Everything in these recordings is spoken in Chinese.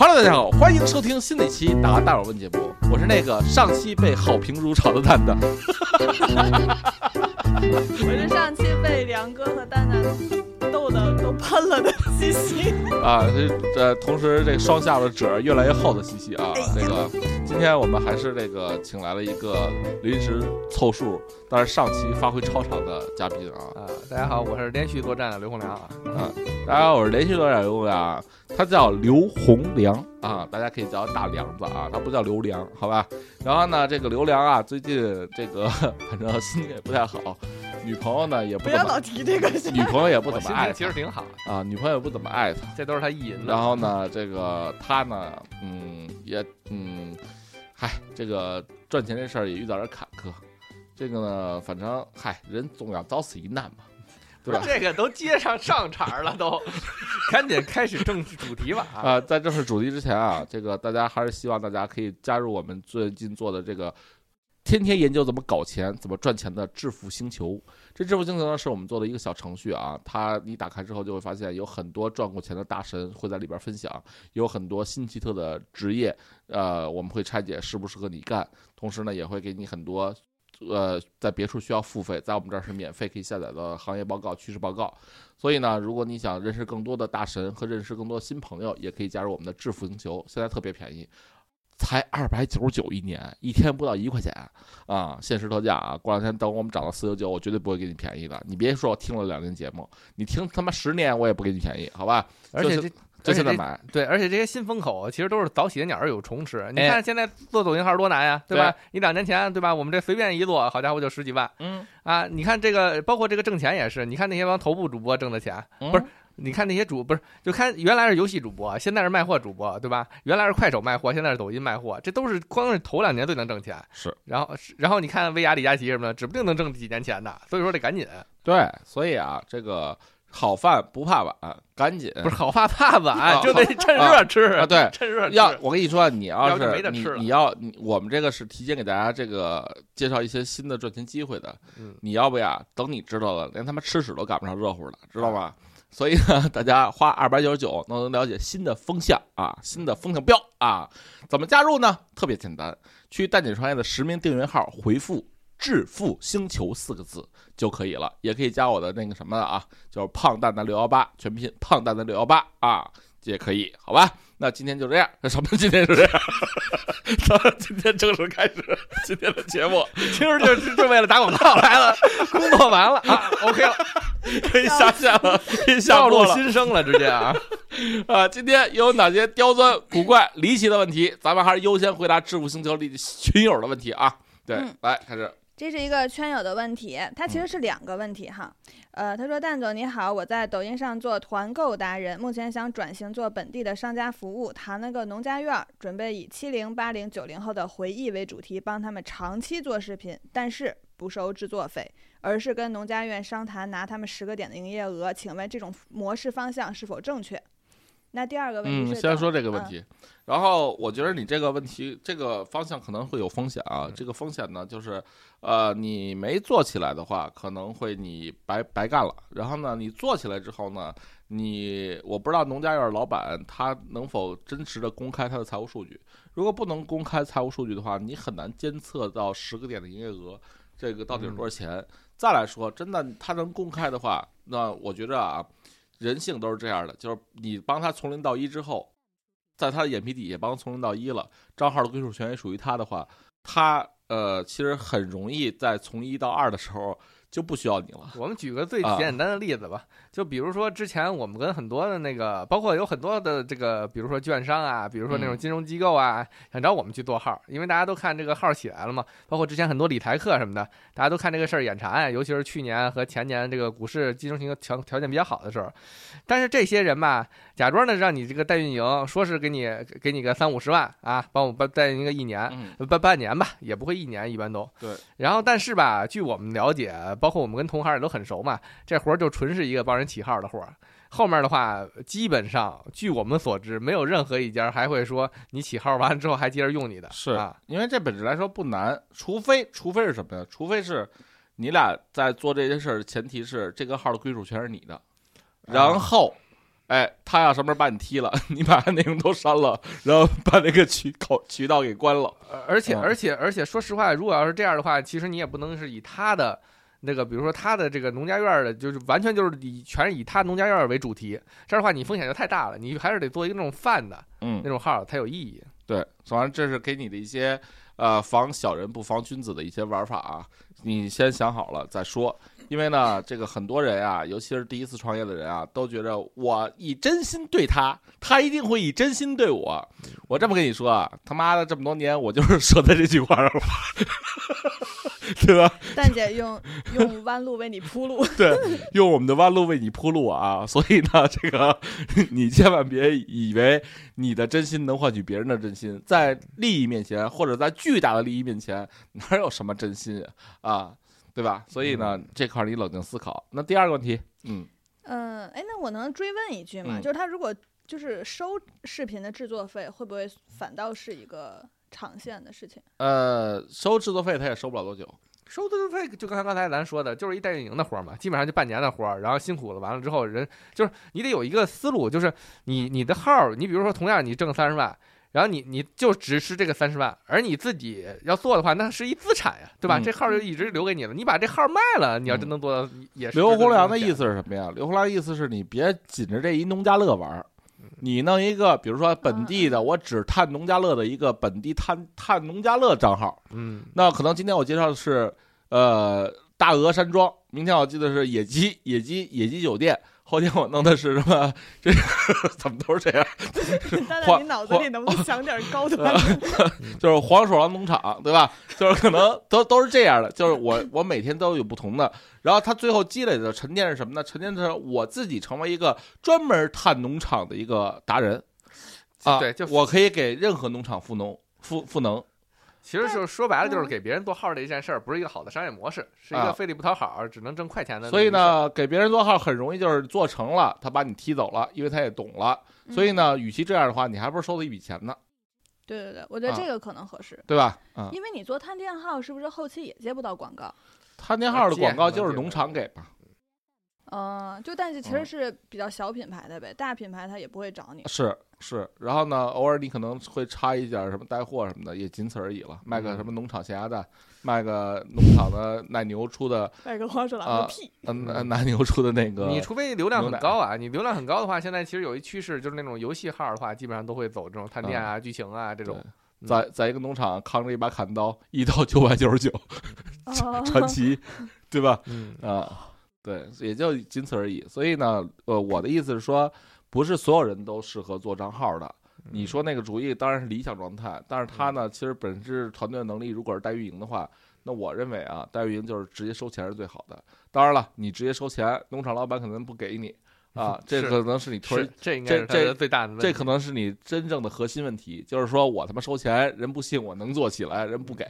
Hello，大家好，欢迎收听新的一期《答大伙问》节目，我是那个上期被好评如潮的蛋蛋。我是上期被梁哥和蛋蛋喷了的西西。啊，这这同时这双下巴褶越来越厚的西西啊，这个今天我们还是这个请来了一个临时凑数，但是上期发挥超常的嘉宾啊。啊，大家好，我是连续作战的刘洪良啊。大家好，我是连续作战刘良，他叫刘洪良啊，大家可以叫他大梁子啊，他不叫刘良，好吧？然后呢，这个刘良啊，最近这个 反正心情也不太好，女朋友呢也不不要老么，提这个，女朋友也不我怎么爱他其实挺好，啊，女朋友也不怎么爱他。这都是他意淫的。然后呢，这个他呢，嗯，也嗯，嗨，这个赚钱这事儿也遇到点坎坷。这个呢，反正嗨，人总要遭此一难嘛，对吧？这个都接上上茬了，都 赶紧开始正式主题吧啊！啊、在正式主题之前啊，这个大家还是希望大家可以加入我们最近做的这个天天研究怎么搞钱、怎么赚钱的致富星球。这致富星球呢，是我们做的一个小程序啊，它你打开之后就会发现有很多赚过钱的大神会在里边分享，有很多新奇特的职业，呃，我们会拆解适不适合你干，同时呢，也会给你很多。呃，在别处需要付费，在我们这儿是免费可以下载的行业报告、趋势报告。所以呢，如果你想认识更多的大神和认识更多新朋友，也可以加入我们的致富星球，现在特别便宜，才二百九十九一年，一天不到一块钱啊！限时特价啊！过两天等我们涨到四九九，我绝对不会给你便宜的。你别说我听了两年节目，你听他妈十年我也不给你便宜，好吧？而且就现在买，对，而且这些新风口其实都是早起的鸟儿有虫吃。你哎看现在做抖音号多难呀，对吧？你两年前对吧？我们这随便一做，好家伙就十几万嗯，啊！你看这个，包括这个挣钱也是，你看那些帮头部主播挣的钱，嗯不是你看那些主不是，就看原来是游戏主播，现在是卖货主播，对吧？原来是快手卖货，现在是抖音卖货，这都是光是头两年最能挣钱。是，然后然后你看薇娅、李佳琦什么的，指不定能挣几年钱呢。所以说得赶紧，对，所以啊，这个好饭不怕晚，赶紧不是好饭怕啊晚，就得趁热吃 啊，对。趁热吃。要我跟你说，你要是没得你吃了你要你我们这个是提前给大家这个介绍一些新的赚钱机会的，嗯你要不呀？等你知道了，连他妈吃屎都赶不上热乎的，知道吗？所以呢，大家花二百九十九能了解新的风向啊，新的风向标啊，怎么加入呢？特别简单，去蛋姐创业的实名订阅号回复“致富星球”四个字就可以了，也可以加我的那个什么啊，就是胖蛋蛋六幺八，全拼胖蛋蛋六幺八啊，也可以，好吧？那今天就这样，那什么今天就这样？咱们今天正式开始今天的节目，其实就是就为了打广告来了，工作完了啊，OK 了，可以下线了，可以下道路播了新生了，直接啊。啊！今天有哪些刁钻、古怪、离奇的问题？咱们还是优先回答致富星球里群友的问题啊！对，嗯来开始。这是一个圈友的问题，它其实是两个问题哈。呃，他说：“蛋总你好，我在抖音上做团购达人，目前想转型做本地的商家服务，谈了个农家院，准备以七零、八零、九零后的回忆为主题，帮他们长期做视频，但是不收制作费，而是跟农家院商谈拿他们十个点的营业额。请问这种模式方向是否正确？”那第二个问题嗯，先说这个问嗯题，然后我觉得你这个问题这个方向可能会有风险啊。这个风险呢，就是呃，你没做起来的话，可能会你白白干了。然后呢，你做起来之后呢，你我不知道农家院老板他能否真实的公开他的财务数据。如果不能公开财务数据的话，你很难监测到十个点的营业额这个到底是多少钱。再来说，真的他能公开的话，那我觉着啊。人性都是这样的，就是你帮他从零到一之后，在他的眼皮底下帮从零到一了，账号的归属权也属于他的话，他呃其实很容易在从一到二的时候就不需要你了。我们举个最啊简单的例子吧，就比如说之前我们跟很多的那个，包括有很多的这个，比如说券商啊，比如说那种嗯金融机构啊，想找我们去做号，因为大家都看这个号起来了嘛，包括之前很多理财课什么的，大家都看这个事儿眼馋，尤其是去年和前年这个股市金融情条条件比较好的时候，但是这些人吧，假装呢让你这个代运营，说是给你给你个三五十万啊，帮我办代运营个一年，嗯，半半年吧，也不会一年，一般都。对。然后，但是吧，据我们了解，包括我们跟同行也都很熟嘛，这活儿就纯是一个帮人起号的活儿。后面的话，基本上据我们所知，没有任何一家还会说你起号完了之后还接着用你的。是啊，因为这本质来说不难，除非除非是什么呀？除非是你俩在做这些事儿，前提是这个号的归属权是你的，然后哎，他要什么时候把你踢了，你把内容都删了，然后把那个渠口渠道给关了。呃而且嗯而且而且，说实话，如果要是这样的话，其实你也不能是以他的那个，比如说他的这个农家院儿的，就是完全就是以全是以他农家院儿为主题，这样的话你风险就太大了，你还是得做一个那种泛的嗯那，种号才有意义。对，反正这是给你的一些呃防小人不防君子的一些玩法啊，你先想好了再说。因为呢，这个很多人啊，尤其是第一次创业的人啊，都觉着我以真心对他，他一定会以真心对我。我这么跟你说啊，他妈的这么多年，我就是说的这句话了，对吧？蛋姐用用弯路为你铺路，对，用我们的弯路为你铺路啊！所以呢，这个 你千万别以为你的真心能换取别人的真心，在利益面前，或者在巨大的利益面前，哪有什么真心啊？啊对吧？所以呢，这块儿你冷静思考。那第二个问题，嗯，嗯，哎，那我能追问一句吗？嗯就是他如果就是收视频的制作费，会不会反倒是一个长线的事情？呃，收制作费他也收不了多久。收制作费就刚才刚才咱说的，就是一代运营的活儿嘛，基本上就半年的活儿，然后辛苦了，完了之后人就是你得有一个思路，就是你你的号，你比如说同样你挣三十万，然后你你就只是这个三十万，而你自己要做的话，那是一资产呀，对吧？嗯这号就一直留给你了，你把这号卖了，你要真能做到，也是刘洪良的。意思是什么呀？刘洪良的意思是你别紧着这一农家乐玩儿，你弄一个，比如说本地的，我只探农家乐的一个本地探探农家乐账号。嗯，那可能今天我介绍的是呃大鹅山庄，明天我记得是野鸡野鸡野鸡酒店，后天我弄的是什么？这 怎么都是这样？蛋黄蛋，你脑子里能不能想点高端的？就是黄鼠狼农场，对吧？就是可能都都是这样的，就是我我每天都有不同的，然后他最后积累的沉淀是什么呢？沉淀的是我自己成为一个专门探农场的一个达人啊，对就我可以给任何农场赋能赋赋能，其实就是说白了，就是嗯给别人做号儿的一件事儿，不是一个好的商业模式，是一啊个费力不讨好，只能挣快钱的。所以，呢，给别人做号很容易就是做成了，他把你踢走了，因为他也懂了，所以呢，与其这样的话，你还不如收他一笔钱呢，对对对，我觉得啊这个可能合适，对吧？啊，因为你做探店号，是不是后期也接不到广告？探店号的广告就是农场给嘛，嗯，就但是其嗯实是比较小品牌的呗，大品牌他也不会找你。是是，然后呢，偶尔你可能会插一点什么带货什么的，也仅此而已了。卖个什么农场咸鸭蛋，卖个农场的 奶牛出的，卖个黄鼠狼啊个屁！嗯、呃，奶牛出的那个，你除非流量很高啊，你流量很高的话，现在其实有一趋势，就是那种游戏号儿的话，基本上都会走这种探店啊、剧情啊这种。对在在一个农场扛着一把砍刀，一刀九百九十九，哦传奇，对吧？嗯，啊，对，也就仅此而已。所以呢，呃，我的意思是说，不是所有人都适合做账号的。嗯你说那个主意当然是理想状态，但是他呢，其实本质团队能力，如果是代运营的话，那我认为啊，代运营就是直接收钱是最好的。当然了，你直接收钱，农场老板可能不给你啊，这可能是你推是这应该这最大的问题。这可能是你真正的核心问题，就是说我他妈收钱，人不信我能做起来，人不给。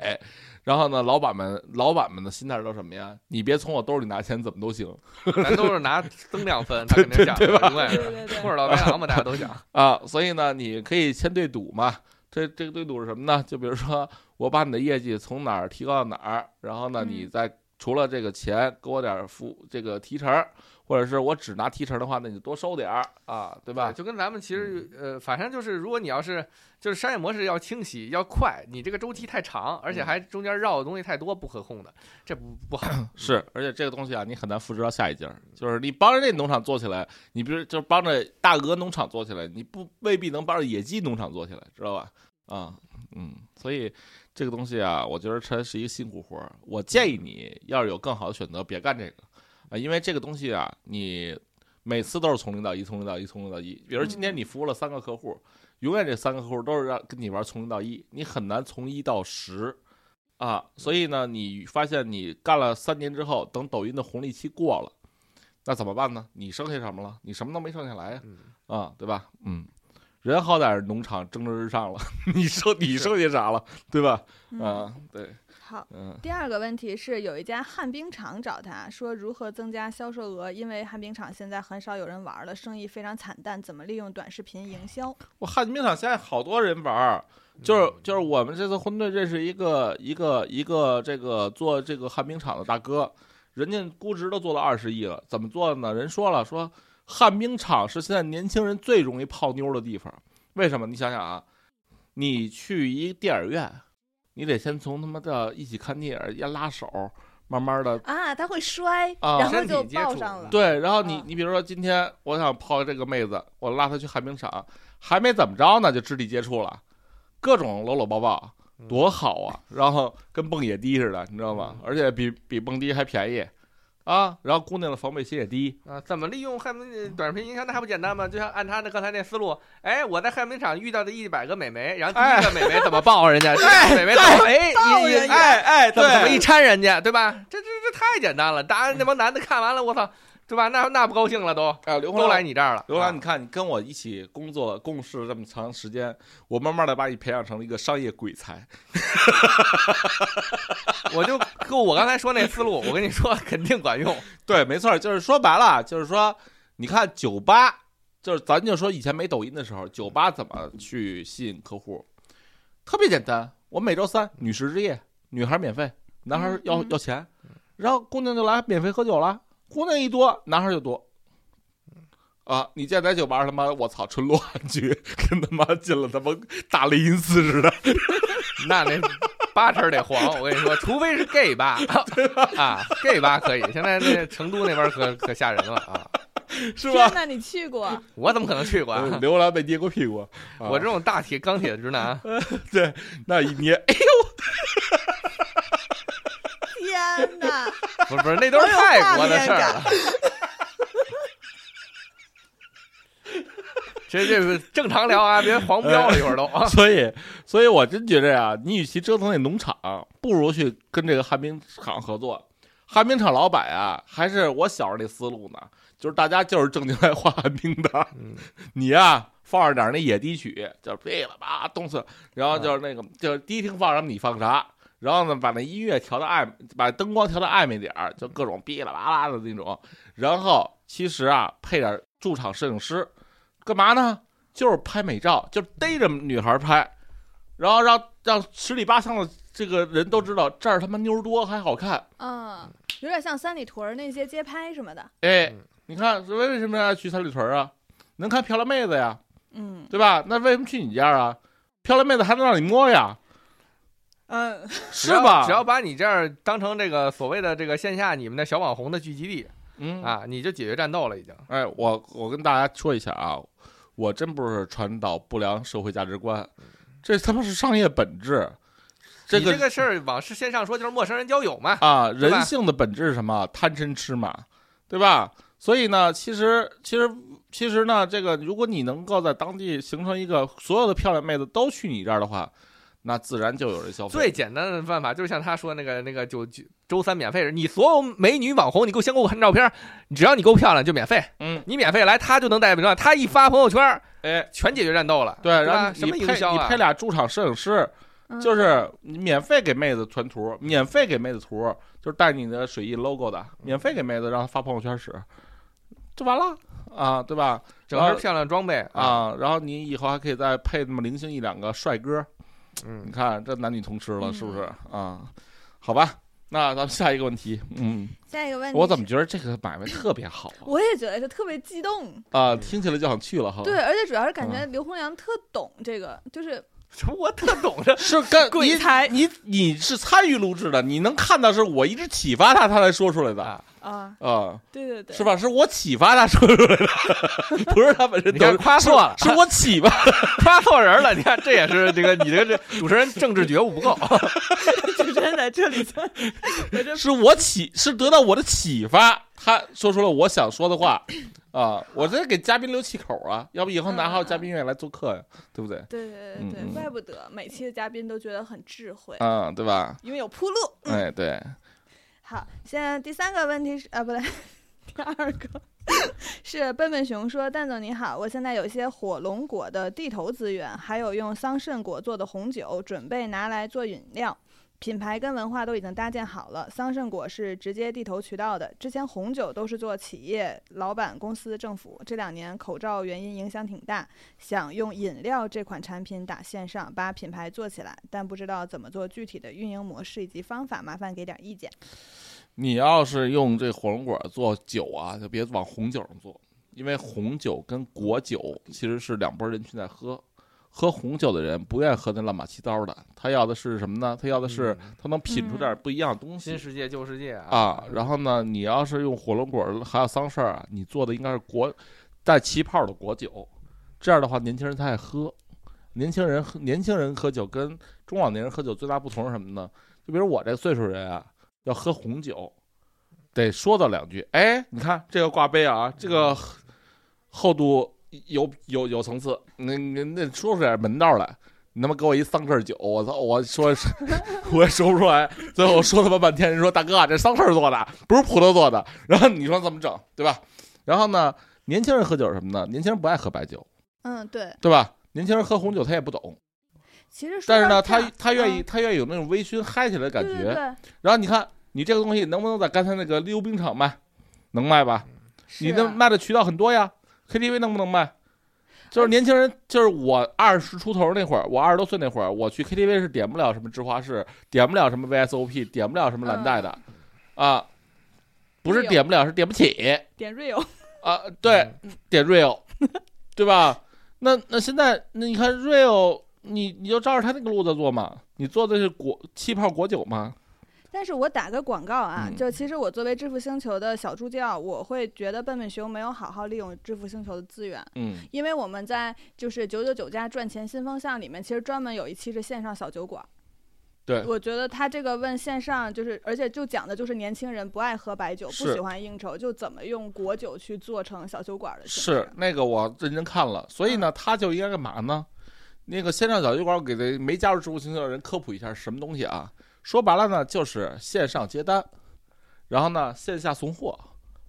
然后呢，老板们老板们的心态都什么呀？你别从我兜里拿钱，怎么都行咱都是拿增量分，他肯定想 对吧对对对或者老白狼嘛，大家都想。啊。所以呢，你可以先对赌嘛。这这个对赌是什么呢？就比如说，我把你的业绩从哪儿提高到哪儿，然后呢，嗯你再除了这个钱，给我点儿付这个提成儿，或者是我只拿提成的话，那你就多收点儿啊，对吧？就跟咱们其实呃，反正就是，如果你要是就是商业模式要清晰要快，你这个周期太长，而且还中间绕的东西太多，不可控的，这不不好。是，而且这个东西啊，你很难复制到下一家儿。就是你帮着这农场做起来，你比如就是帮着大鹅农场做起来，你不未必能帮着野鸡农场做起来，知道吧？啊，嗯，所以这个东西啊，我觉得它是一个辛苦活儿。我建议你要是有更好的选择，别干这个啊，因为这个东西啊，你每次都是从零到一，从零到一，从零到一。比如今天你服务了三个客户，永远这三个客户都是让跟你玩从零到一，你很难从一到十。啊，所以呢，你发现你干了三年之后，等抖音的红利期过了，那怎么办呢？你剩下什么了？你什么都没剩下来呀、嗯，啊，对吧？嗯，人好歹是农场蒸蒸日上了，你剩你剩下啥了？对吧？嗯啊，对，好。嗯第二个问题是，有一家旱冰场找他说如何增加销售额，因为旱冰场现在很少有人玩了，生意非常惨淡，怎么利用短视频营销？我旱冰场现在好多人玩儿，就是嗯就是我们这次婚队认识一个一个一个这个做这个旱冰场的大哥，人家估值都做到二十亿了，怎么做的呢？人说了说旱冰场是现在年轻人最容易泡妞的地方。为什么？你想想啊，你去一电影院，你得先从他妈的一起看电影，一拉手，慢慢的啊，他会摔，啊然后就抱上了。对，然后你嗯你比如说今天我想泡这个妹子，我拉她去旱冰场，还没怎么着呢，就肢体接触了，各种搂搂抱抱，多好啊！然后跟蹦野迪似的，你知道吗？而且比比蹦迪还便宜啊！然后姑娘的防备心也低，啊，怎么利用旱冰短视频营销？那还不简单吗？就像按他的刚才那思路，哎，我在旱冰场遇到的一百个美眉，然后第一个美眉怎么抱人家？第二个美眉怎么哎一哎哎，怎么怎么一对，搀人家，对吧？这这这太简单了。当然那帮男的看完了，我操，对吧？那那不高兴了都，啊，刘红都来你这儿了。刘兰，啊你看你跟我一起工作共事这么长时间，我慢慢的把你培养成了一个商业鬼才。我就跟我刚才说那思路，我跟你说肯定管用。对，没错儿，就是说白了，就是说，你看酒吧，就是咱就说以前没抖音的时候，酒吧怎么去吸引客户？特别简单，我每周三女士之夜，女孩免费，男孩要、要钱，然后姑娘就来免费喝酒了，姑娘一多，男孩就多。啊！你见在在酒吧他妈，我操，纯裸汉区，跟他妈进了他妈大雷音寺似的。那那八成得黄，我跟你说，除非是 gay 吧 啊，gay 吧可以。现在那成都那边可可吓人了啊！是吧天？哪，你去过？我怎么可能去过啊？刘兰被捏过屁股，啊我这种大铁钢铁直男，对那一捏，哎天哪！不是不是，那都是泰国的事儿了。这这个正常聊啊，别黄标了，一会儿都 啊。所以，所以我真觉着呀，你与其折腾那农场，不如去跟这个旱冰场合作。旱冰场老板啊，还是我小时候那思路呢，就是大家就是正经来滑旱冰的，嗯你呀放着点那野地曲，就是噼里啪啦动次，然后就是那个就是迪厅放什么你放啥，然后呢把那音乐调的暧，把灯光调的暧昧点儿，就各种噼里啪啦的那种，然后其实啊配点驻场摄影师，干嘛呢？就是拍美照，就是逮着女孩拍，然后让让十里八乡的这个人都知道这儿他妈妞多还好看。嗯，有点像三里屯儿那些街拍什么的。哎嗯，你看为为什么要去三里屯啊？能看漂亮妹子呀，嗯对吧？那为什么去你家啊？漂亮妹子还能让你摸呀，嗯，是吧？只要把你这儿当成这个所谓的这个线下你们的小网红的聚集地嗯，啊，你就解决战斗了已经。哎，我我跟大家说一下啊，我真不是传导不良社会价值观，这他妈是商业本质。这个你这个事儿往是线上说就是陌生人交友嘛，啊，人性的本质是什么？贪嗔痴嘛，对吧？所以呢，其实其实其实呢，这个如果你能够在当地形成一个所有的漂亮妹子都去你这儿的话，那自然就有人消费。最简单的办法就是像他说那个那个就就周三免费，你所有美女网红，你给我先给我看照片，只要你够漂亮就免费，嗯，你免费来他就能代表他一发朋友圈，哎，全解决战斗了。对，然后什么你配你营销啊？配俩驻场摄影师，嗯就是你免费给妹子传图，免费给妹子图，就是带你的水印 logo 的，免费给妹子让她发朋友圈使，就完了啊，对吧？整身漂亮装备，啊，然后你以后还可以再配那么零星一两个帅哥，你嗯，看这男女通吃了，嗯是不是啊？好吧，那咱们下一个问题，嗯，下一个问题，我怎么？觉得这个买卖特别好啊？我也觉得就特别激动，啊，听起来就想去了哈。对，，而且主要是感觉嗯刘洪良特懂这个，就是我特懂这，是干你鬼才你你是参与录制的，你能看到是我一直启发他，他才说出来的啊啊，啊，对对对，是？吧？是我启发他说出来的，不是他本身你看夸错了，是我启发。夸错人了。你看这也是这个你这个这主持人政治觉悟不够。主持人在这里 是我启是得到我的启发，他说出了我想说的话啊，我这给嘉宾留气口啊，要不以后哪还有嘉宾愿意来做客呀，对不对？对对对对，嗯嗯怪不得每期的嘉宾都觉得很智慧，啊，对吧？因为有铺路。哎，对，好，现在第三个问题是啊，不对，第二个 是笨笨熊说：“蛋总你好，我现在有一些火龙果的地头资源，还有用桑葚果做的红酒，准备拿来做饮料。品牌跟文化都已经搭建好了，桑葚果是直接地头渠道的，之前红酒都是做企业、老板、公司、政府。这两年口罩原因影响挺大，想用饮料这款产品打线上，把品牌做起来，但不知道怎么做具体的运营模式以及方法，麻烦给点意见。”你要是用这火龙果做酒啊，就别往红酒上做，因为红酒跟果酒其实是两拨人群在喝。喝红酒的人不愿意喝那乱码七糟的，他要的是什么呢？他要的是嗯他能品出点不一样的东西新世界旧世界啊。然后呢，你要是用火龙果还有桑葚儿啊，你做的应该是果带气泡的果酒，这样的话年轻人他爱喝。年轻人喝年轻人喝酒跟中老年人喝酒最大不同是什么呢？就比如我这岁数人啊，要喝红酒，得说到两句。哎，你看这个挂杯啊，这个厚度有有有层次，那那那说出点门道来。你他妈给我一桑葚酒，我操！我说，我也说不出来。最后说他妈半天，人说大哥，这桑葚做的，不是葡萄做的。然后你说怎么整，对吧？然后呢，年轻人喝酒什么呢？年轻人不爱喝白酒，嗯，对。对吧？年轻人喝红酒他也不懂，其实说但是呢，他他愿意嗯他愿意有那种微醺嗨起来的感觉。对对对然后你看，你这个东西能不能在刚才那个溜冰场卖？能卖吧？你是的卖的渠道很多呀，KTV 能不能卖？就是年轻人，就是我二十出头那会儿，我二十多岁那会儿，我去 KTV 是点不了什么芝华士，点不了什么 VSOP，点不了什么蓝带的，啊，不是点不了，是点不起。点 real，啊，对，点 real，对吧？那那现在那你看 real，你你就照着他那个路子做嘛，你做的是果气泡果酒嘛，但是我打个广告啊，嗯就其实我作为致富星球的小助教，我会觉得笨笨熊没有好好利用致富星球的资源，嗯，因为我们在就是九九九加赚钱新风向里面，其实专门有一期是线上小酒馆。对我觉得他这个问线上就是，而且就讲的就是年轻人不爱喝白酒，不喜欢应酬，就怎么用果酒去做成小酒馆的事是。那个我认真看了，所以呢，他就应该干嘛呢？那个线上小酒馆，我给这没加入支付星球的人科普一下什么东西啊？说白了呢，就是线上接单，然后呢线下送货，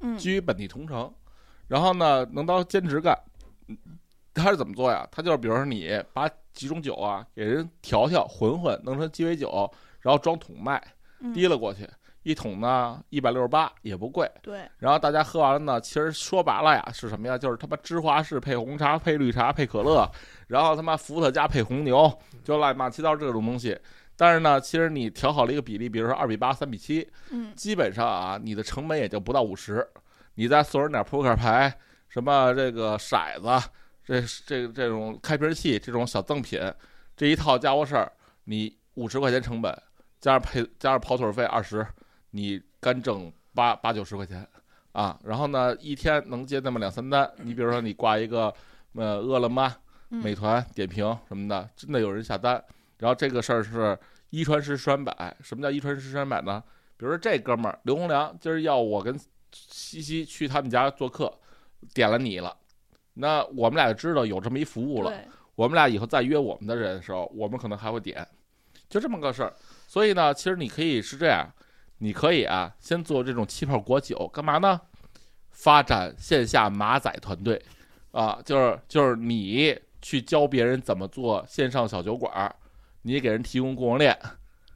嗯基于本地同城，然后呢能当兼职干。嗯他是怎么做呀？他就是比如说你把几种酒啊给人调调混混，弄成鸡尾酒，然后装桶卖，嗯提了过去，一桶呢一百六十八也不贵。对，然后大家喝完了呢，其实说白了呀，是什么呀？就是他妈芝华士配红茶配绿茶配可乐，然后他妈伏特加配红牛，就乱七八糟这种东西。但是呢，其实你调好了一个比例，比如说二比八、三比七，嗯基本上啊，你的成本也就不到五十。你再送人点扑克牌、什么这个骰子、这这这种开瓶器这种小赠品，这一套家伙事儿，你五十块钱成本，加上配加上跑腿费二十，你干挣八八九十块钱啊。然后呢，一天能接那么两三单。你比如说你挂一个呃饿了么、嗯美团点评什么的，真的有人下单。然后这个事儿是一传十，十传百。什么叫一传十，十传百呢？比如说这哥们儿刘洪良今儿要我跟西西去他们家做客，点了你了，那我们俩就知道有这么一服务了。我们俩以后再约我们的人的时候，我们可能还会点，就这么个事儿。所以呢，其实你可以是这样，你可以啊，先做这种气泡果酒，干嘛呢？发展线下马仔团队，啊，就是就是你去教别人怎么做线上小酒馆儿，你给人提供供应链，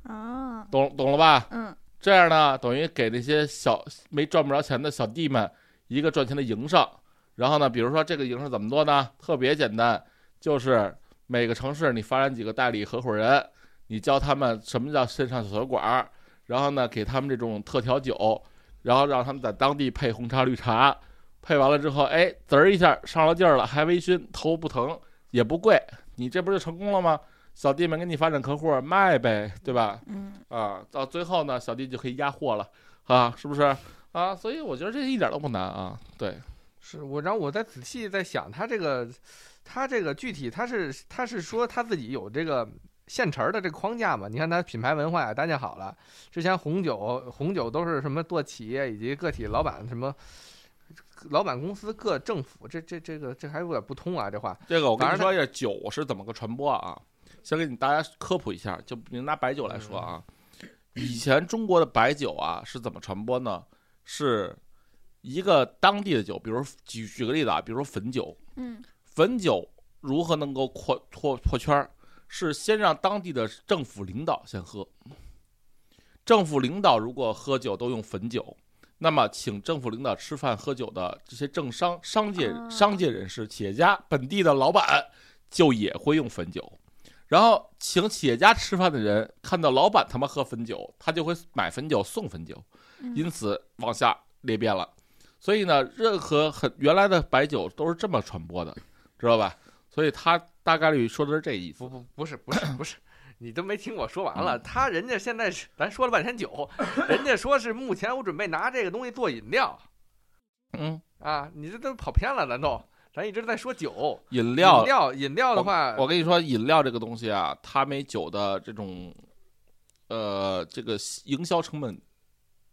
啊，懂懂了吧？嗯这样呢，等于给那些小没赚不着钱的小弟们一个赚钱的营生。然后呢，比如说这个营生怎么做呢？特别简单，就是每个城市你发展几个代理合伙人，你教他们什么叫线上小酒馆儿，然后呢给他们这种特调酒，然后让他们在当地配红茶、绿茶，配完了之后，哎，滋儿一下上了劲儿了，还微醺，头不疼，也不贵，你这不就成功了吗？小弟们给你发展客户卖呗，对吧？嗯，啊，到最后呢，小弟就可以压货了啊，是不是啊？所以我觉得这一点都不难啊。对，是我，然后我在仔细在想，他这个，他这个具体他是他是说他自己有这个现成儿的这个框架嘛？你看他品牌文化也搭建好了，之前红酒红酒都是什么做企业以及个体老板什么。老板公司各政府，这这这个这还有点不通啊！这话这个我跟你说一下，酒是怎么个传播啊？先给你大家科普一下，就您拿白酒来说啊，以前中国的白酒啊是怎么传播呢？是一个当地的酒，比如举举个例子啊，比如说汾酒，嗯汾酒如何能够扩拓破圈儿？是先让当地的政府领导先喝。政府领导如果喝酒都用汾酒，那么请政府领导吃饭喝酒的这些政商、商界、啊商界人士、企业家、本地的老板就也会用汾酒。然后请企业家吃饭的人看到老板他妈喝汾酒，他就会买汾酒送汾酒，嗯因此往下裂变了。所以呢，任何很原来的白酒都是这么传播的，知道吧？所以他大概率说的是这意思不。不不是不是不是，你都没听我说完嗯了。他人家现在是咱说了半天酒，人家说是目前我准备拿这个东西做饮料嗯，啊，你这都跑偏了，难道？咱一直在说酒，饮料饮料饮料的话，我跟你说，饮料这个东西啊，它没酒的这种，呃，这个营销成本，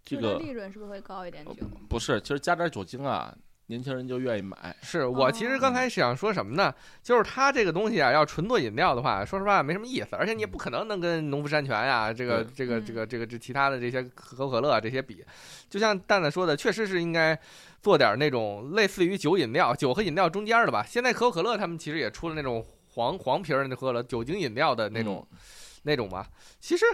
这个利润是不是会高一点？酒不是，其实加点酒精啊，年轻人就愿意买。是我其实刚才想说什么呢？就是它这个东西啊，要纯做饮料的话，说实话没什么意思，而且你也不可能能跟农夫山泉呀、这个这个嗯这个这个这其他的这些可口可乐啊这些比。就像蛋蛋说的，确实是应该做点那种类似于酒饮料、酒和饮料中间的吧。现在可口可乐他们其实也出了那种黄黄瓶儿的那可口可乐酒精饮料的那种。那种吧，其实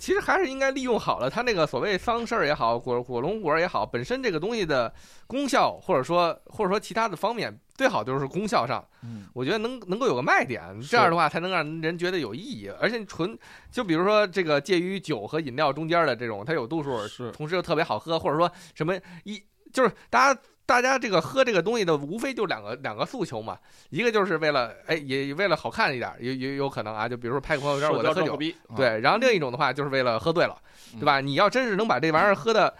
其实还是应该利用好了它那个所谓桑葚儿也好，果果龙果也好，本身这个东西的功效，或者说或者说其他的方面，最好就是功效上，嗯，我觉得能能够有个卖点，这样的话才能让人觉得有意义。而且纯就比如说这个介于酒和饮料中间的这种，它有度数，是同时又特别好喝，或者说什么一就是大家。大家这个喝这个东西的无非就两个两个诉求嘛，一个就是为了哎也为了好看一点，有有有可能啊，就比如说拍个朋友圈我在喝酒对，然后另一种的话就是为了喝醉了，嗯对吧？你要真是能把这玩意儿喝的，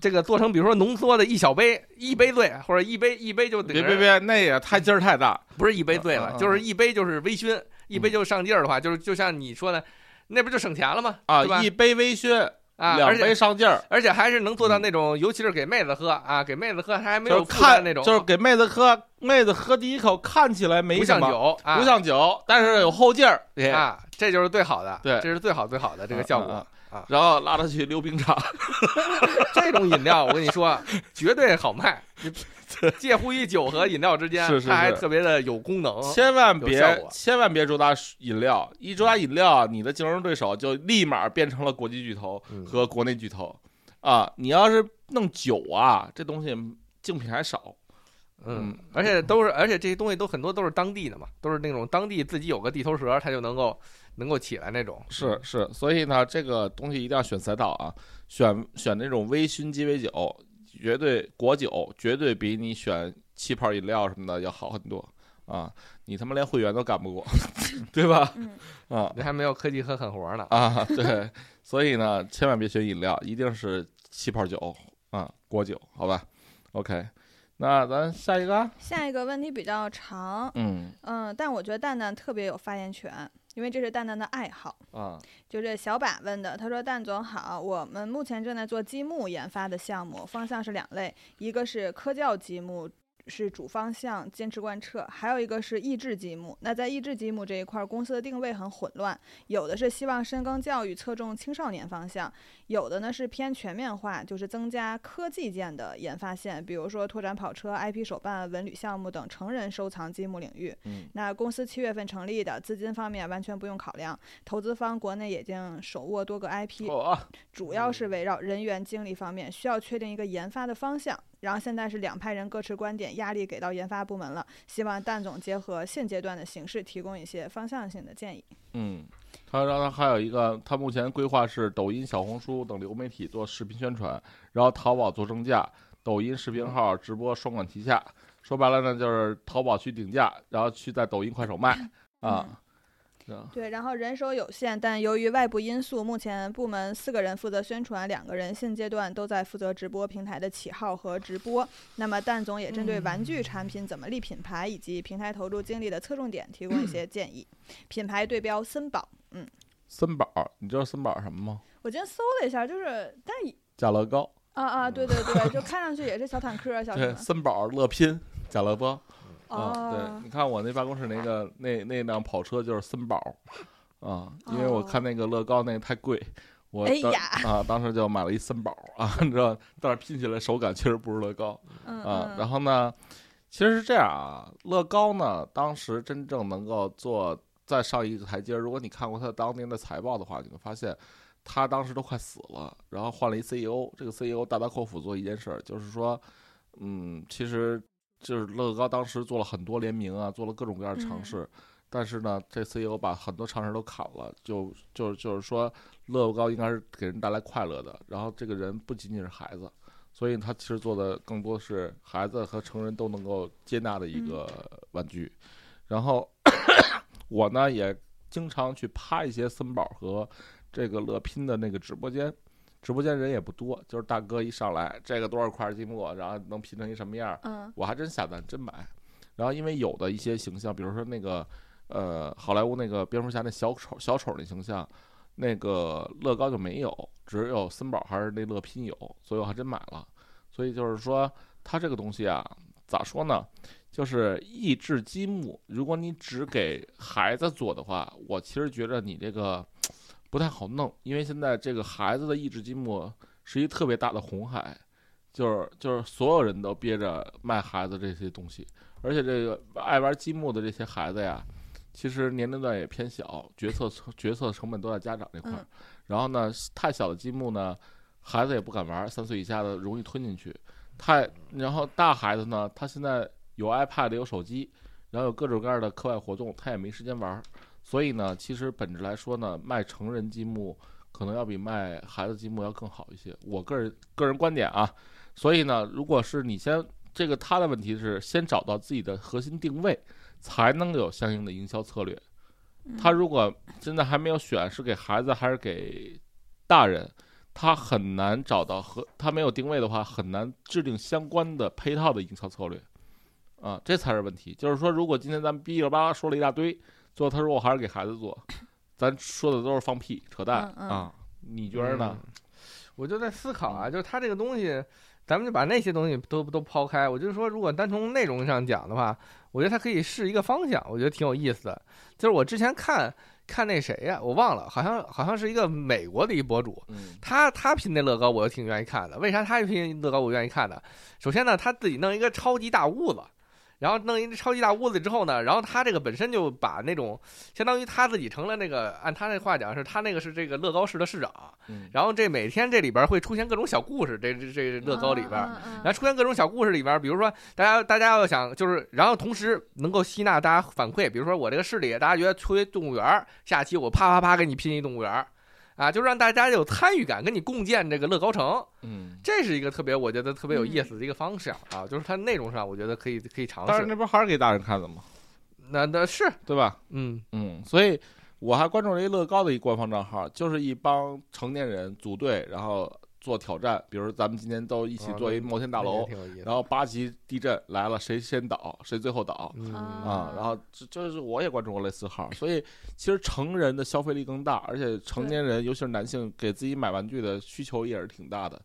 这个做成比如说浓缩的一小杯，一杯醉，或者一杯一杯就得别别别，那也太劲儿太大。不是一杯醉了，就是一杯就是微醺，一杯就上劲儿的话，就是就像你说的，那不就省钱了吗？啊，一杯微醺，啊，两而且杯上劲儿，而且还是能做到那种，尤其是给妹子喝啊，给妹子喝，他还没有看那种，就是给妹子喝，妹子喝第一口看起来没不像什么，酒啊，不像酒，但是有后劲儿，哎。啊，这就是最好的，对这是最好最好的这个效果。嗯啊。然后拉他去溜冰场，这种饮料，我跟你说，绝对好卖。介乎于酒和饮料之间，是是它还特别的有功能。千万别千万别主打饮料，一主打饮料，你的竞争对手就立马变成了国际巨头嗯和国内巨头啊！你要是弄酒啊，这东西竞品还少，嗯，而且都是，而且这些东西都很多都是当地的嘛，都是那种当地自己有个地头蛇，它就能够能够起来那种。是是，所以呢，这个东西一定要选赛道啊，选选那种微醺鸡尾酒，绝对果酒绝对比你选气泡饮料什么的要好很多啊！你他妈连会员都干不过，对吧？嗯，啊你还没有科技和狠活呢。啊，对，所以呢，千万别选饮料，一定是气泡酒啊，果酒，好吧？OK，那咱下一个啊，下一个问题比较长，嗯嗯，但我觉得蛋蛋特别有发言权，因为这是蛋蛋的爱好。啊，就这小把问的，他说：“蛋总好，我们目前正在做积木研发的项目，方向是两类，一个是科教积木。”是主方向，坚持贯彻；还有一个是益智积木。那在益智积木这一块儿，公司的定位很混乱，有的是希望深耕教育，侧重青少年方向；有的呢是偏全面化，就是增加科技件的研发线，比如说拓展跑车、IP 手办、文旅项目等成人收藏积木领域。嗯那公司七月份成立的，资金方面完全不用考量，投资方国内已经手握多个 IP，主要是围绕人员精力方面，需要确定一个研发的方向。然后现在是两派人各持观点，压力给到研发部门了。希望蛋总结合现阶段的形势，提供一些方向性的建议。嗯，他然后他还有一个，他目前规划是抖音、小红书等流媒体做视频宣传，然后淘宝做正价，抖音视频号直播双管齐下。说白了呢，就是淘宝去顶价，然后去在抖音、快手卖啊。对，然后人手有限，但由于外部因素，目前部门四个人负责宣传，两个人现阶段都在负责直播平台的起号和直播。那么蛋总也针对玩具产品怎么立品牌以及平台投入精力的侧重点提供一些建议。品牌对标森宝，嗯，森宝，你知道森宝什么吗？我今天搜了一下，就是但是家乐高，啊啊，对对对，就看上去也是小坦克、小什对，么。森宝、乐拼、假乐包。啊，哦对，，你看我那办公室那个那那辆跑车就是森宝，啊，因为我哦看那个乐高那个太贵，我当哎呀啊当时就买了一森宝啊，你知道，但是拼起来手感确实不如乐高嗯啊。嗯，然后呢，其实是这样啊，乐高呢当时真正能够做再上一个台阶，如果你看过他当年的财报的话，你会发现。他当时都快死了，然后换了一 CEO，这个 CEO 大刀阔斧做一件事儿，就是说，嗯，其实就是乐高当时做了很多联名啊，做了各种各样的尝嗯试，但是呢，这 CEO 把很多尝试都砍了，就就就是说，乐高应该是给人带来快乐的，然后这个人不仅仅是孩子，所以他其实做的更多是孩子和成人都能够接纳的一个玩具。然后我呢也经常去趴一些森宝和这个乐拼的那个直播间，直播间人也不多，就是大哥一上来这个多少块积木，然后能拼成一什么样儿，嗯我还真下单真买。然后因为有的一些形象，比如说那个呃好莱坞那个蝙蝠侠那小丑小丑那形象，那个乐高就没有，只有森宝还是那乐拼有，所以我还真买了。所以就是说，它这个东西啊，咋说呢？就是益智积木，如果你只给孩子做的话，我其实觉得你这个不太好弄，因为现在这个孩子的益智积木是一特别大的红海，就是就是所有人都憋着卖孩子这些东西，而且这个爱玩积木的这些孩子呀，其实年龄段也偏小，决策决策成本都在家长这块儿嗯。然后呢，太小的积木呢，孩子也不敢玩，三岁以下的容易吞进去。太然后大孩子呢，他现在有 iPad 有手机，然后有各种各样的课外活动，他也没时间玩儿。所以呢，其实本质来说呢，卖成人积木可能要比卖孩子积木要更好一些。我个人个人观点啊。所以呢，如果是你先这个他的问题是先找到自己的核心定位，才能有相应的营销策略。嗯他如果现在还没有选是给孩子还是给大人，他很难找到和他没有定位的话，很难制定相关的配套的营销策略。啊，这才是问题。就是说，如果今天咱们哔哩吧啦说了一大堆，最后他说我还是给孩子做，咱说的都是放屁扯淡、嗯嗯啊！你觉得呢？嗯我就在思考啊，就是他这个东西，咱们就把那些东西都都抛开。我就是说，如果单从内容上讲的话，我觉得它可以是一个方向，我觉得挺有意思的。就是我之前看看那谁呀、我忘了，好像好像是一个美国的一博主，嗯他他拼那乐高，我挺愿意看的。为啥他拼乐高我愿意看呢？首先呢，他自己弄一个超级大屋子，然后弄一个超级大屋子之后呢，然后他这个本身就把那种相当于他自己成了那个，按他那话讲是他那个是这个乐高市的市长，嗯然后这每天这里边会出现各种小故事，这这这乐高里边。然后出现各种小故事里边，比如说大家大家要想就是，然后同时能够吸纳大家反馈，比如说我这个市里大家觉得缺动物园儿，下期我啪啪啪给你拼一动物园儿，啊，就让大家有参与感，跟你共建这个乐高城，嗯，这是一个特别我觉得特别有意思的一个方式啊，就是它内容上我觉得可以可以尝试。但是那不还是给大人看的吗？那那是对吧？嗯嗯，所以我还关注了一乐高的一官方账号，就是一帮成年人组队，然后做挑战，比如咱们今天都一起哦做一摩天大楼。然后八级地震来了，谁先倒谁最后倒。嗯啊，然后这这是我也关注过类似号，所以其实成人的消费力更大，而且成年人，尤其是男性，给自己买玩具的需求也是挺大的。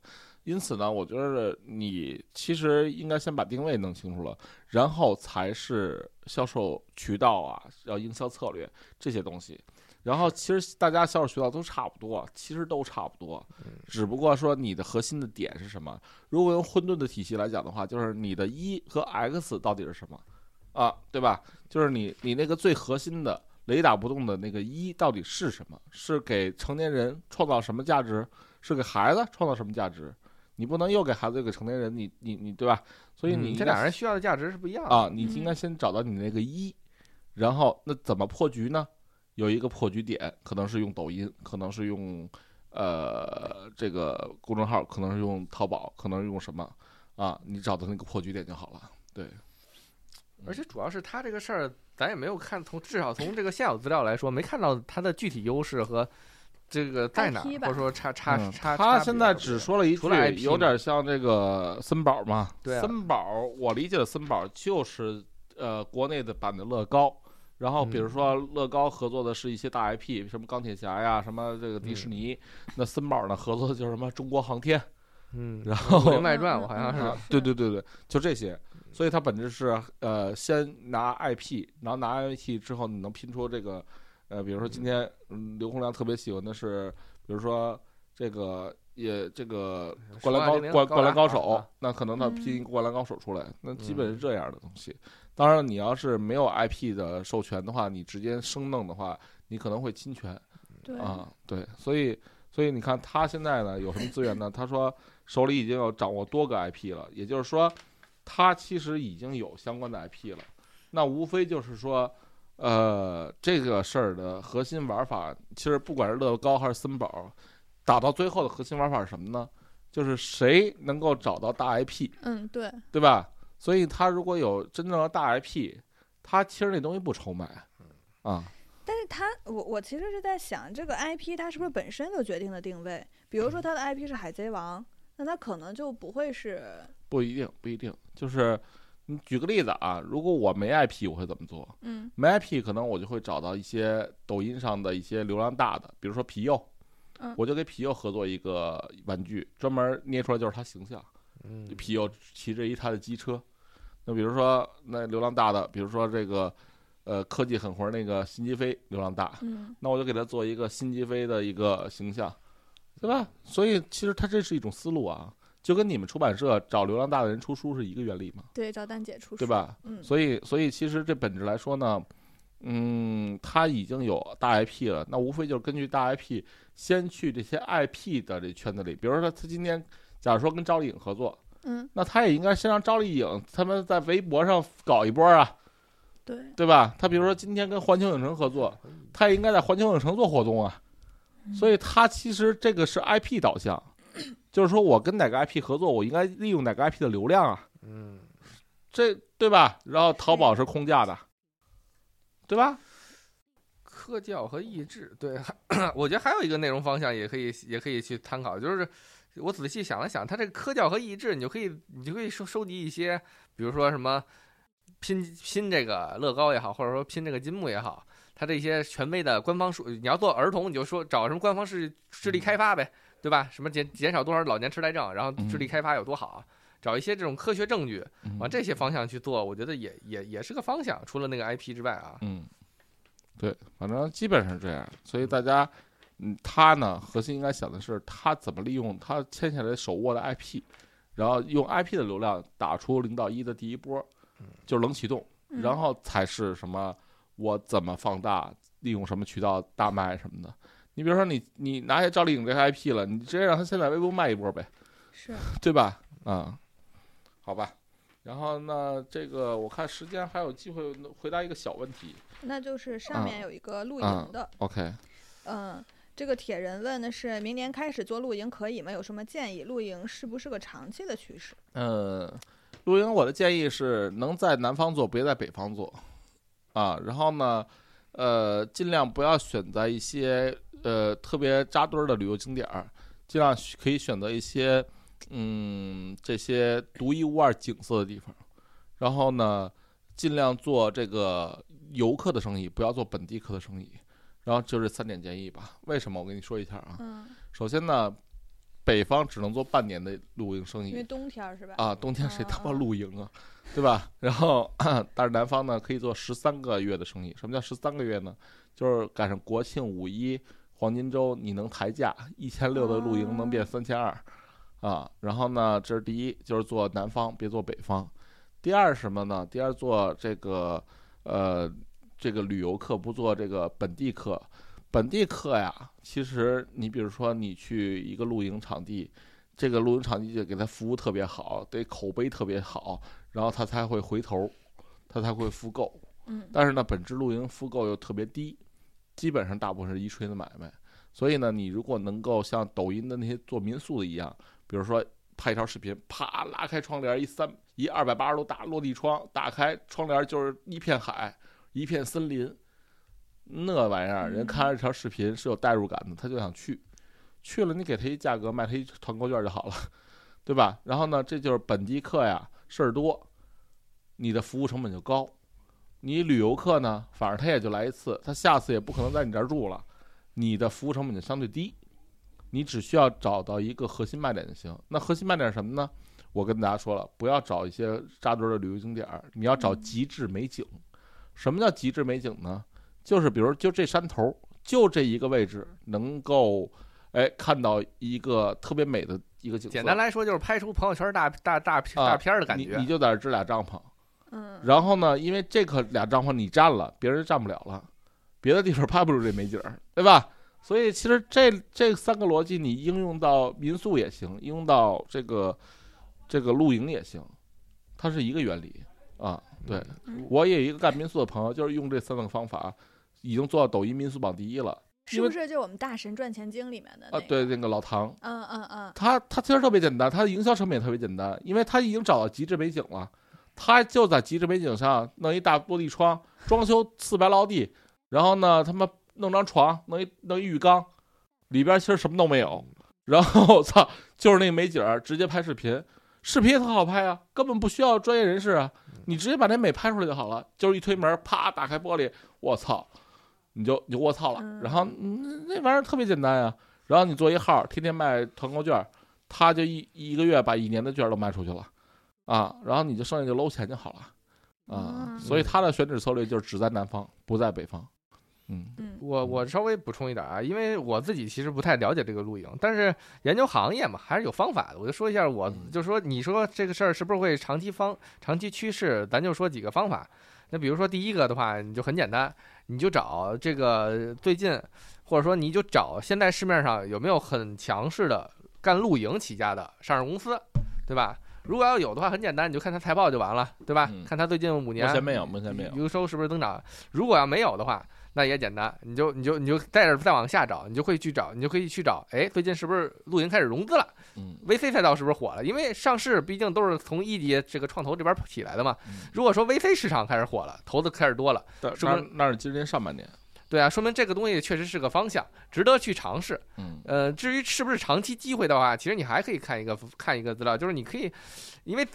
因此呢，我觉得你其实应该先把定位弄清楚了，然后才是销售渠道啊，要营销策略这些东西。然后其实大家销售渠道都差不多，其实都差不多，只不过说你的核心的点是什么。如果用混沌的体系来讲的话，就是你的一和 X 到底是什么啊，对吧？就是你你那个最核心的雷打不动的那个一到底是什么？是给成年人创造什么价值？是给孩子创造什么价值？你不能又给孩子又给成年人，你你你对吧？所以你嗯这俩人需要的价值是不一样的啊，你应该先找到你那个一，然后那怎么破局呢？有一个破局点，可能是用抖音，可能是用呃这个公众号，可能是用淘宝，可能是用什么啊？你找到那个破局点就好了。对，而且主要是他这个事儿，咱也没有看从至少从这个现有资料来说，没看到他的具体优势和这个在哪儿，或者说差差嗯差。他现在只说了一句，有点像这个森宝嘛。对啊森宝，我理解的森宝就是呃国内的版的乐高。然后比如嗯说乐高合作的是一些大 IP，什么钢铁侠呀，什么这个迪士尼。那森宝呢合作的就是什么中国航天。嗯，然后武林外传我好像啊是，对对对对，就这些。所以它本质是呃，先拿 IP，然后拿 IP 之后，你能拼出这个呃，比如说今天嗯，刘洪良特别喜欢的是，比如说这个也这个灌篮高灌灌篮高啊手啊，那可能他嗯拼一个灌篮高手出来，那基本是嗯这样的东西。当然，你要是没有 IP 的授权的话，你直接生弄的话，你可能会侵权。对啊，对，所以所以你看他现在呢有什么资源呢？他说手里已经有掌握多个 IP 了，也就是说，他其实已经有相关的 IP 了。那无非就是说，呃，这个事儿的核心玩法，其实不管是乐高还是森宝，打到最后的核心玩法是什么呢？就是谁能够找到大 IP，嗯，对，对吧？所以他如果有真正的大 IP，他其实那东西不愁买啊。但是他，我我其实是在想，这个 IP 它是不是本身就决定了定位？比如说他的 IP 是海贼王，那他可能就不会是不一定，不一定。就是你举个例子啊，如果我没 IP，我会怎么做？嗯没 IP，可能我就会找到一些抖音上的一些流量大的，比如说皮佑，嗯我就给皮佑合作一个玩具，专门捏出来就是他形象。嗯皮佑骑着一他的机车。那比如说那流量大的，比如说这个呃科技狠活那个辛吉飞流量大，嗯那我就给他做一个辛吉飞的一个形象，对吧？所以其实他这是一种思路啊，就跟你们出版社找流量大的人出书是一个原理嘛，对，找蛋姐出书，对？吧？嗯，所以所以其实这本质来说呢，嗯，他已经有大 IP 了，那无非就是根据大 IP 先去这些 IP 的这圈子里，比如说他今天假如说跟赵丽颖合作。嗯，那他也应该先让赵丽颖他们在微博上搞一波啊，对，对吧？他比如说今天跟环球影城合作，他也应该在环球影城做活动啊。所以他其实这个是 IP 导向，就是说我跟哪个 IP 合作，我应该利用哪个 IP 的流量啊，嗯，这对吧？然后淘宝是空架的，对吧？科教和益智，对，我觉得还有一个内容方向也可以也可以去参考，就是我仔细想了想，它这个科教和益智，你就可以你就可以收收集一些，比如说什么拼拼这个乐高也好，或者说拼这个积木也好，它这些权威的官方数，你要做儿童，你就说找什么官方智智力开发呗，对吧？什么减减少多少老年痴呆症，然后智力开发有多好，找一些这种科学证据，往这些方向去做，我觉得也也也是个方向。除了那个 IP 之外啊，嗯，对，反正基本上是这样。所以大家，嗯，他呢，核心应该想的是他怎么利用他签下来手握的 IP，然后用 IP 的流量打出零到一的第一波，就是冷启动，嗯然后才是什么我怎么放大，利用什么渠道大卖什么的。你比如说你你拿下赵丽颖这个 IP 了，你直接让他先在微博卖一波呗，是，对吧？啊、好吧。然后呢，这个我看时间还有机会回答一个小问题。那就是上面有一个露啊营的，OK，嗯。这个铁人问的是，明年开始做露营可以吗？有什么建议？露营是不是个长期的趋势？嗯，露营我的建议是能在南方做，别在北方做，啊，然后呢，呃，尽量不要选择一些呃特别扎堆儿的旅游景点儿，尽量可以选择一些嗯这些独一无二景色的地方，然后呢，尽量做这个游客的生意，不要做本地客的生意。然后就这三点建议吧。为什么？我跟你说一下啊。嗯，首先呢，北方只能做半年的露营生意因为冬天是吧？啊，冬天谁他妈啊露营啊，对吧？然后，但是南方呢可以做十三个月的生意。什么叫十三个月呢？就是赶上国庆、五一、黄金周，你能抬价，一千六的露营能变三千二啊。然后呢，这是第一，就是做南方，别做北方。第二什么呢？第二做这个呃这个旅游客，不做这个本地客。本地客呀，其实你比如说你去一个露营场地，这个露营场地就给他服务特别好，得口碑特别好，然后他才会回头，他才会复购。嗯，但是呢，本质露营复购又特别低，基本上大部分是一锤子买卖。所以呢，你如果能够像抖音的那些做民宿的一样，比如说拍一条视频，啪拉开窗帘，一三一二百八十度大落地窗，打开窗帘就是一片海，一片森林，那玩意儿人看着这条视频是有代入感的，他就想去，去了你给他一价格，卖他一团购券就好了，对吧？然后呢，这就是本地客呀，事儿多，你的服务成本就高。你旅游客呢，反正他也就来一次，他下次也不可能在你这儿住了，你的服务成本就相对低，你只需要找到一个核心卖点就行。那核心卖点是什么呢？我跟大家说了，不要找一些扎堆的旅游景点儿，你要找极致美景。什么叫极致美景呢？就是比如就这山头，就这一个位置能够，哎，看到一个特别美的一个景色。简单来说就是拍出朋友圈大大大片大片的感觉。你你就在这支俩帐篷，嗯，然后呢，因为这个俩帐篷你占了，别人占不了了，别的地方拍不出这美景，对吧？所以其实这这三个逻辑你应用到民宿也行，应用到这个这个露营也行，它是一个原理啊。对。嗯我也有一个干民宿的朋友，就是用这三个方法，已经做到抖音民宿榜第一了。是不是就我们大神赚钱经里面的那啊，对，那个老唐，嗯嗯嗯，他他其实特别简单，他的营销成本也特别简单，因为他已经找到极致美景了，他就在极致美景上弄一大玻璃窗，装修四白落地，然后呢，他妈弄张床，弄一弄一浴缸，里边其实什么都没有，然后操，就是那个美景儿，直接拍视频，视频也很好拍啊，根本不需要专业人士啊，你直接把那美拍出来就好了，就是一推门，啪打开玻璃，我操，你就你就我操了，嗯。然后那那玩意儿特别简单呀、然后你做一号，天天卖团购券儿，他就一一个月把一年的券儿都卖出去了，啊，然后你就剩下就搂钱就好了，啊，嗯所以他的选址策略就是只在南方，不在北方，嗯嗯我我稍微补充一点啊，因为我自己其实不太了解这个露营，但是研究行业嘛，还是有方法的。我就说一下我，嗯就说你说这个事儿是不是会长期方长期趋势？咱就说几个方法。那比如说第一个的话，你就很简单，你就找这个最近，或者说你就找现在市面上有没有很强势的干露营起家的上市公司，对吧？如果要有的话，很简单，你就看它财报就完了，对吧？嗯看它最近五年目年前没有，目前没有，营收是不是增长？如果要没有的话，那也简单，你就你就你就带着再往下找，你就会去找，你就可以去找，哎，最近是不是露营开始融资了嗯？VC 赛道是不是火了？因为上市毕竟都是从一级这个创投这边起来的嘛。嗯如果说 VC 市场开始火了，投资开始多了，但是不是那那是今年上半年，对啊，说明这个东西确实是个方向，值得去尝试。嗯呃，至于是不是长期机会的话，其实你还可以看一个看一个资料，就是你可以，因为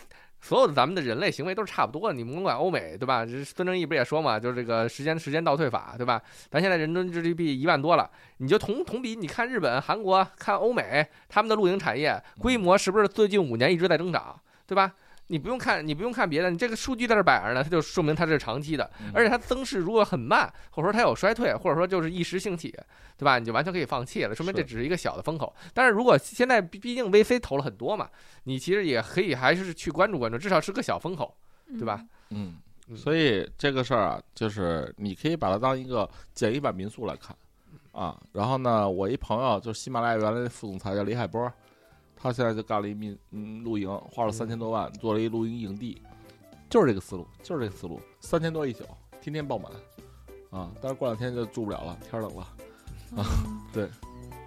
所有的咱们的人类行为都是差不多的，你甭管欧美，对吧？孙正义不也说嘛，就是这个时间时间倒退法，对吧？咱现在人均 GDP 一万多了，你就同同比，你看日本、韩国、看欧美，他们的露营产业规模是不是最近五年一直在增长，对吧？你不用看，你不用看别的，你这个数据在这摆着呢，它就说明它是长期的，嗯而且它增势如果很慢，或者说它有衰退，或者说就是一时兴起，对吧？你就完全可以放弃了，说明这只是一个小的风口。但是如果现在毕毕竟 VC 投了很多嘛，你其实也可以还是去关注关注，至少是个小风口，对吧？嗯，嗯所以这个事儿啊，就是你可以把它当一个简易版民宿来看啊。然后呢，我一朋友就是喜马拉雅原来的副总裁叫李海波，他现在就干了一民嗯露营，花了三千多万做了一露营营地，就是这个思路，就是这个思路，三千多一宿，天天爆满啊。但是过两天就住不了了，天冷了。啊 对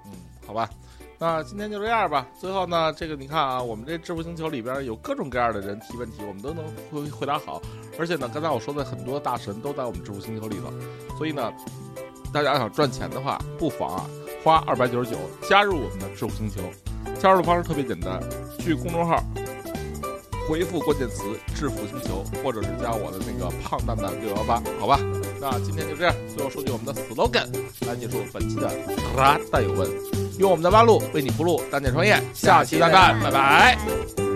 嗯，好吧，那今天就这样吧。最后呢，这个你看啊，我们这致富星球里边有各种各样的人提问题，我们都能回回答好。而且呢，刚才我说的很多大神都在我们致富星球里头，所以呢，大家想赚钱的话，不妨啊花二百九十九加入我们的致富星球。加入的方式特别简单，去公众号回复关键词“致富星球”，或者是加我的那个胖蛋蛋六幺八，好吧？那今天就这样，最后说句我们的 slogan 来结束本期的“哒蛋有问”，用我们的弯路为你铺路，单点创业，下期再干，拜拜。